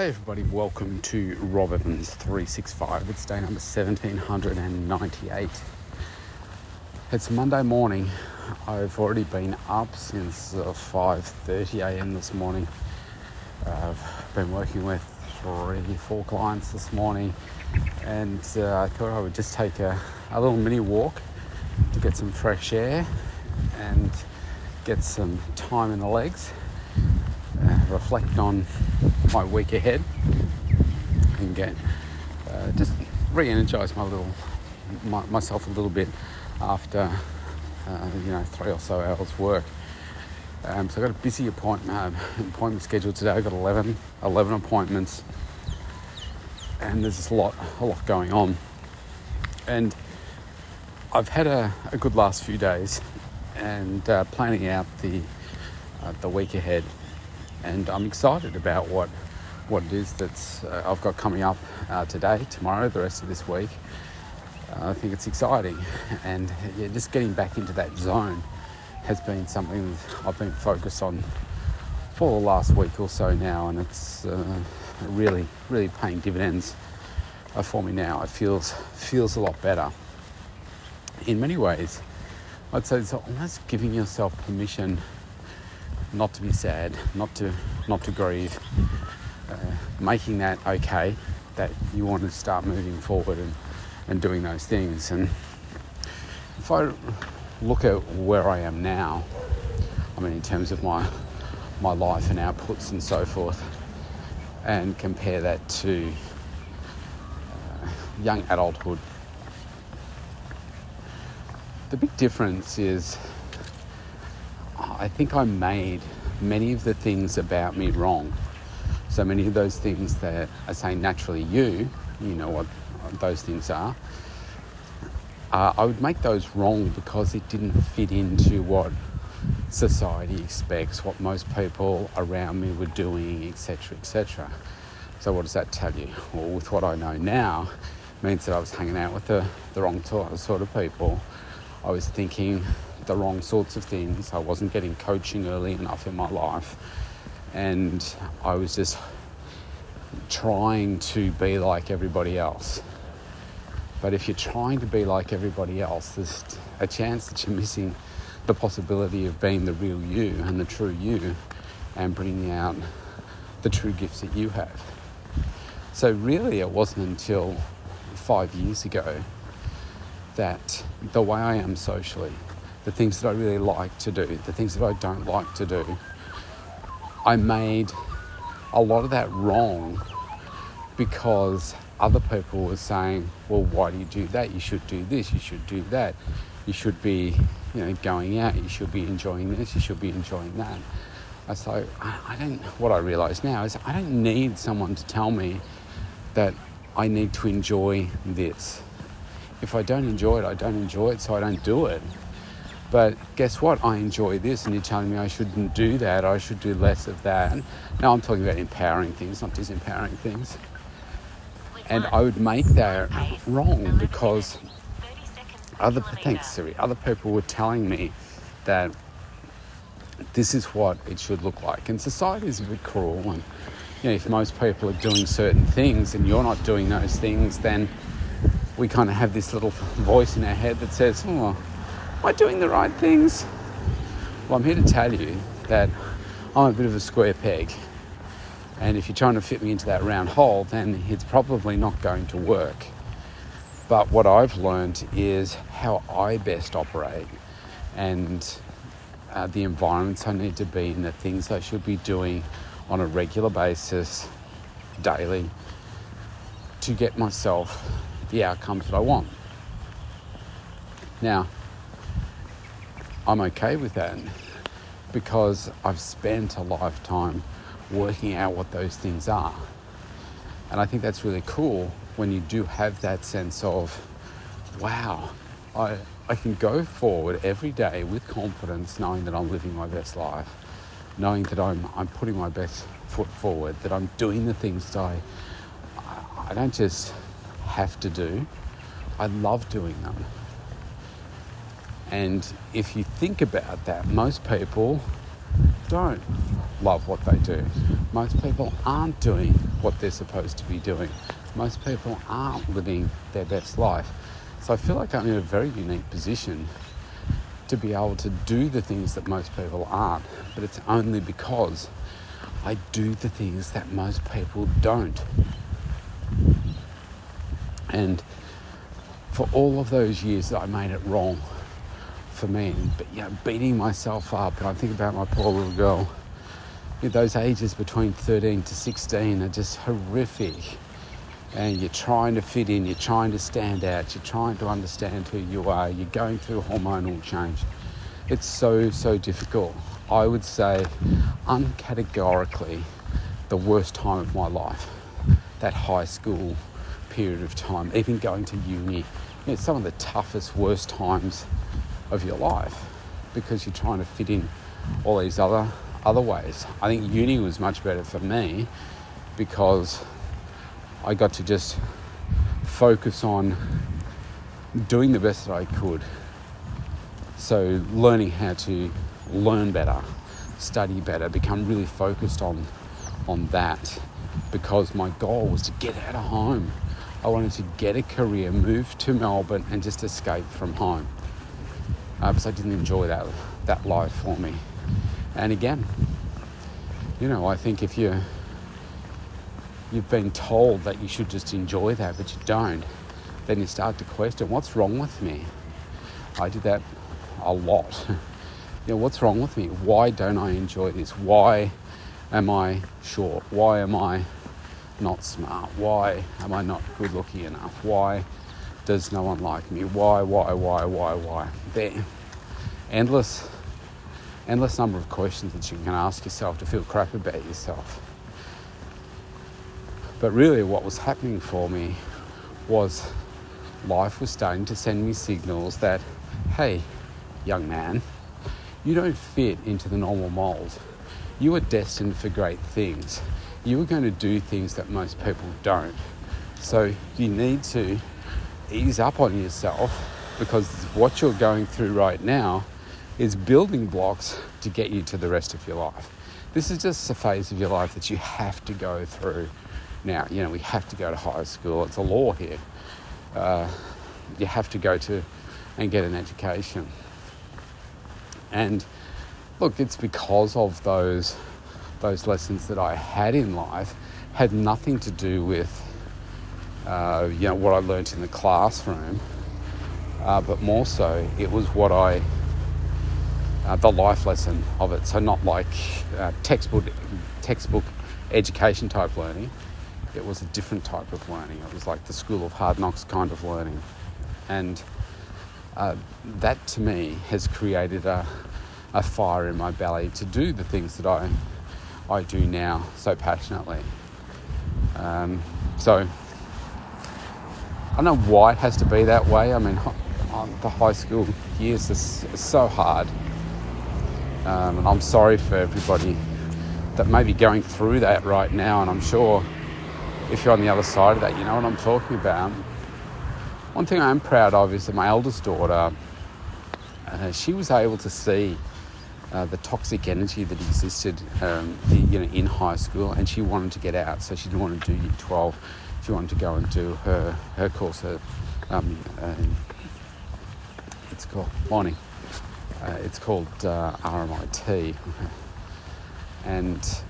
Hey everybody, welcome to Rob Evans 365. It's day number 1798. It's Monday morning. I've already been up since uh, 5:30 a.m. this morning. I've been working with three, four clients this morning, and uh, I thought I would just take a, a little mini walk to get some fresh air and get some time in the legs uh, reflect on my week ahead and get uh, just re-energize my little my, myself a little bit after uh, you know three or so hours work. Um, so I got a busy appointment uh, appointment scheduled today. I got 11, 11 appointments, and there's just a lot a lot going on. And I've had a, a good last few days, and uh, planning out the uh, the week ahead and I'm excited about what what it is that's uh, I've got coming up uh, today, tomorrow, the rest of this week. Uh, I think it's exciting, and yeah, just getting back into that zone has been something I've been focused on for the last week or so now, and it's uh, really, really paying dividends uh, for me now. It feels feels a lot better. In many ways, I'd say it's almost giving yourself permission not to be sad, not to not to grieve, uh, making that okay, that you want to start moving forward and, and doing those things. And if I look at where I am now, I mean in terms of my my life and outputs and so forth, and compare that to uh, young adulthood, the big difference is I think I made many of the things about me wrong. So many of those things that I say naturally you, you know what those things are, uh, I would make those wrong because it didn't fit into what society expects, what most people around me were doing, etc., etc. So what does that tell you? Well, with what I know now, means that I was hanging out with the, the wrong sort of people. I was thinking the wrong sorts of things. I wasn't getting coaching early enough in my life. And I was just trying to be like everybody else. But if you're trying to be like everybody else, there's a chance that you're missing the possibility of being the real you and the true you and bringing out the true gifts that you have. So, really, it wasn't until five years ago that the way I am socially, the things that I really like to do, the things that I don't like to do. I made a lot of that wrong because other people were saying, well, why do you do that? You should do this, you should do that. You should be, you know, going out, you should be enjoying this, you should be enjoying that. I so I don't what I realise now is I don't need someone to tell me that I need to enjoy this. If I don't enjoy it, I don't enjoy it, so I don't do it. But guess what? I enjoy this, and you're telling me I shouldn't do that, I should do less of that. Now I'm talking about empowering things, not disempowering things. And I would make that wrong because other thanks Siri, other people were telling me that this is what it should look like. And society is a bit cruel and you know, if most people are doing certain things and you're not doing those things, then we kind of have this little voice in our head that says, oh, Am I doing the right things? Well, I'm here to tell you that I'm a bit of a square peg. And if you're trying to fit me into that round hole, then it's probably not going to work. But what I've learned is how I best operate and uh, the environments I need to be in, the things I should be doing on a regular basis, daily, to get myself the outcomes that I want. Now, I'm okay with that because I've spent a lifetime working out what those things are. And I think that's really cool when you do have that sense of, wow, I, I can go forward every day with confidence, knowing that I'm living my best life, knowing that I'm, I'm putting my best foot forward, that I'm doing the things that I, I don't just have to do, I love doing them. And if you think about that, most people don't love what they do. Most people aren't doing what they're supposed to be doing. Most people aren't living their best life. So I feel like I'm in a very unique position to be able to do the things that most people aren't. But it's only because I do the things that most people don't. And for all of those years that I made it wrong for me, but know, beating myself up, I think about my poor little girl. Those ages between 13 to 16 are just horrific. And you're trying to fit in, you're trying to stand out, you're trying to understand who you are, you're going through hormonal change. It's so, so difficult. I would say, uncategorically, the worst time of my life. That high school period of time, even going to uni, you know, some of the toughest, worst times of your life because you're trying to fit in all these other other ways. I think uni was much better for me because I got to just focus on doing the best that I could. So learning how to learn better, study better, become really focused on on that because my goal was to get out of home. I wanted to get a career, move to Melbourne, and just escape from home uh, because I didn't enjoy that that life for me. And again, you know, I think if you you've been told that you should just enjoy that, but you don't, then you start to question what's wrong with me. I did that a lot. you know, what's wrong with me? Why don't I enjoy this? Why am I short? Why am I not smart? Why am I not good looking enough? Why does no one like me? Why, why, why, why, why? There. Endless, endless number of questions that you can ask yourself to feel crap about yourself. But really, what was happening for me was life was starting to send me signals that, hey, young man, you don't fit into the normal mold. You are destined for great things. You are going to do things that most people don't. So you need to ease up on yourself because what you're going through right now is building blocks to get you to the rest of your life. This is just a phase of your life that you have to go through now. You know, we have to go to high school, it's a law here. Uh, you have to go to and get an education. And look, it's because of those those lessons that I had in life had nothing to do with uh, you know what I learnt in the classroom, uh, but more so it was what I uh, the life lesson of it. So not like uh, textbook textbook education type learning. It was a different type of learning. It was like the school of hard knocks kind of learning, and uh, that to me has created a, a fire in my belly to do the things that I I do now so passionately. Um, so I don't know why it has to be that way. I mean, the high school years are so hard, um, and I'm sorry for everybody that may be going through that right now. And I'm sure if you're on the other side of that, you know what I'm talking about. One thing I'm proud of is that my eldest daughter, uh, she was able to see uh, the toxic energy that existed um, you know, in high school, and she wanted to get out. So she didn't want to do Year 12. She wanted to go and do her her course. Her, um, uh, it's called morning. Uh, it's called uh, RMIT, and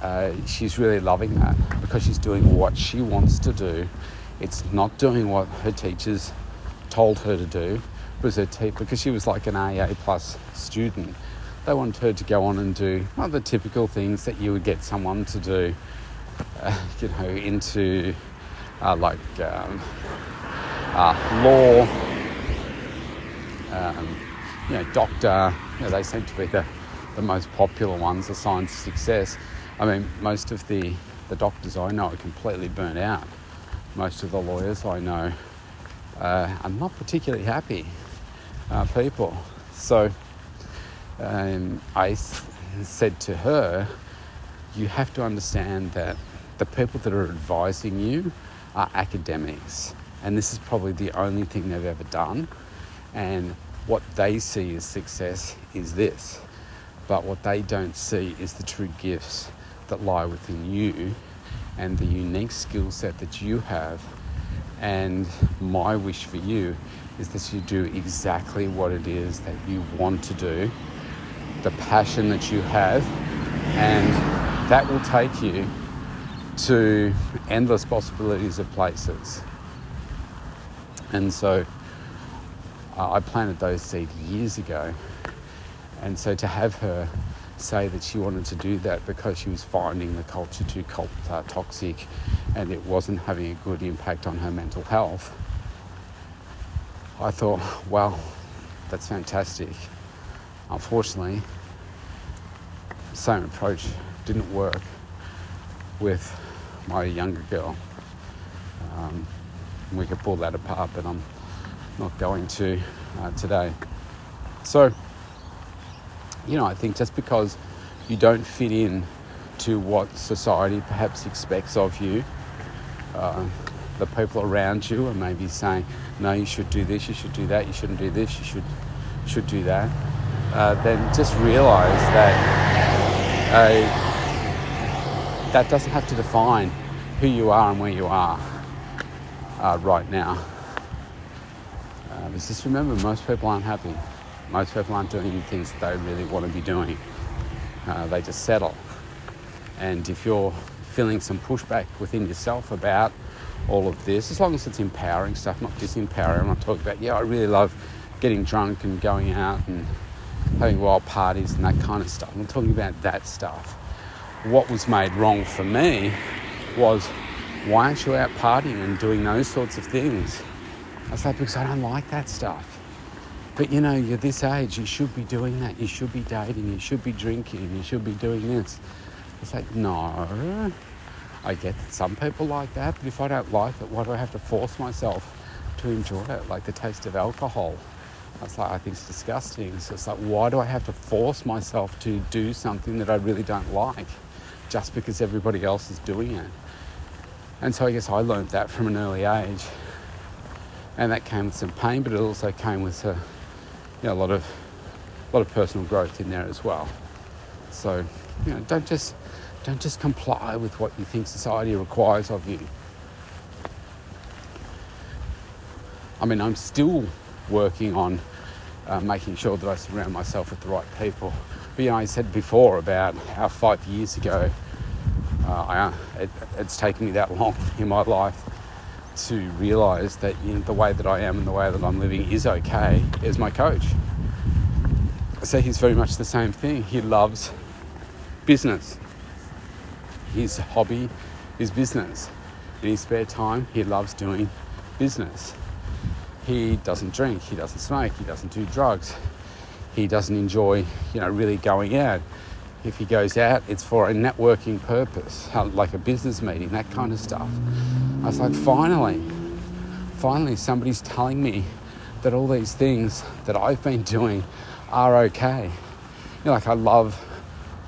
uh, she's really loving that because she's doing what she wants to do. It's not doing what her teachers told her to do because her te- because she was like an AA plus student they wanted her to go on and do well, the typical things that you would get someone to do, uh, you know, into uh, like um, uh, law, um, you know, doctor. You know, they seem to be the, the most popular ones, the signs of success. I mean, most of the, the doctors I know are completely burnt out. Most of the lawyers I know uh, are not particularly happy uh, people. So, um, I said to her, you have to understand that the people that are advising you are academics, and this is probably the only thing they've ever done. And what they see as success is this. But what they don't see is the true gifts that lie within you and the unique skill set that you have. And my wish for you is that you do exactly what it is that you want to do, the passion that you have, and that will take you to endless possibilities of places. And so uh, I planted those seeds years ago. And so to have her say that she wanted to do that because she was finding the culture too cult, uh, toxic and it wasn't having a good impact on her mental health, I thought, well, that's fantastic. Unfortunately, same approach didn't work with my younger girl. Um, we could pull that apart, but I'm not going to uh, today. So, you know, I think just because you don't fit in to what society perhaps expects of you, uh, the people around you are maybe saying, no, you should do this, you should do that, you shouldn't do this, you should should do that. Uh, then just realise that uh, that doesn't have to define who you are and where you are uh, right now. Uh, just remember, most people aren't happy. Most people aren't doing the things they really want to be doing. Uh, they just settle. And if you're feeling some pushback within yourself about all of this, as long as it's empowering stuff, not disempowering, I'm not talking about, yeah, I really love getting drunk and going out and having wild parties and that kind of stuff. I'm talking about that stuff. What was made wrong for me was why aren't you out partying and doing those sorts of things? I was like, because I don't like that stuff. But you know, you're this age, you should be doing that. You should be dating, you should be drinking, you should be doing this. It's like, no. I get that some people like that, but if I don't like it, why do I have to force myself to enjoy it? Like the taste of alcohol. It's like, I think it's disgusting. So it's like, why do I have to force myself to do something that I really don't like just because everybody else is doing it? And so I guess I learned that from an early age. And that came with some pain, but it also came with a, you know, a lot of a lot of personal growth in there as well. So, you know, don't just don't just comply with what you think society requires of you. I mean, I'm still working on uh, making sure that I surround myself with the right people. You know, I said before about how five years ago, uh, I, it, it's taken me that long in my life to realise that you know, the way that I am and the way that I'm living is okay as my coach. So he's very much the same thing. He loves business. His hobby is business. In his spare time, he loves doing business. He doesn't drink, he doesn't smoke, he doesn't do drugs. He doesn't enjoy, you know, really going out. If he goes out, it's for a networking purpose, uh, like a business meeting, that kind of stuff. I was like, finally, finally, somebody's telling me that all these things that I've been doing are okay. You know, like I love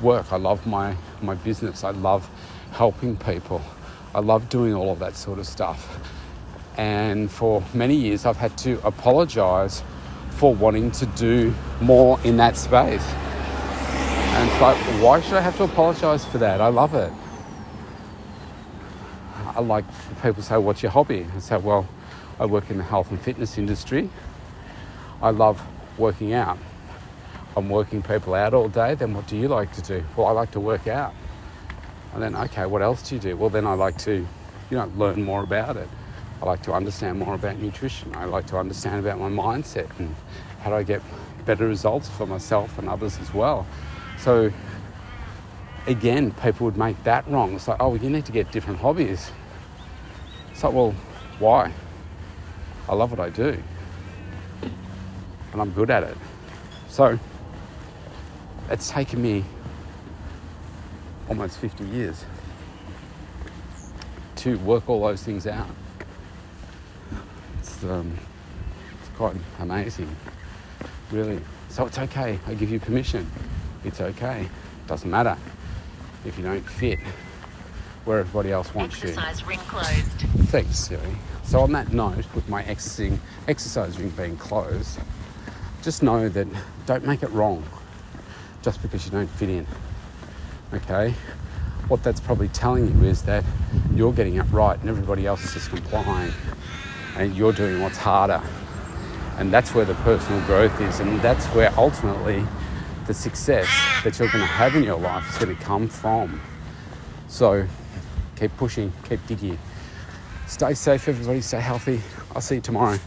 work, I love my, my business, I love helping people, I love doing all of that sort of stuff. And for many years, I've had to apologize for wanting to do more in that space. And it's like, why should I have to apologize for that? I love it. I like people say, What's your hobby? I say, Well, I work in the health and fitness industry. I love working out. I'm working people out all day, then what do you like to do? Well, I like to work out. And then, okay, what else do you do? Well, then I like to, you know, learn more about it. I like to understand more about nutrition. I like to understand about my mindset and how do I get better results for myself and others as well. So, again, people would make that wrong. It's like, oh, well, you need to get different hobbies. It's like, well, why? I love what I do and I'm good at it. So, it's taken me almost 50 years to work all those things out. It's, um, it's quite amazing, really. So it's okay. I give you permission. It's okay. Doesn't matter if you don't fit where everybody else wants Exercise you. ring closed. Thanks, Siri. So on that note, with my exercising, exercise ring being closed, just know that don't make it wrong. just because you don't fit in. Okay? What that's probably telling you is that you're getting it right and everybody else is just complying and you're doing what's harder. And that's where the personal growth is, and that's where ultimately the success that you're going to have in your life is going to come from. So keep pushing, keep digging. Stay safe, everybody, stay healthy. I'll see you tomorrow.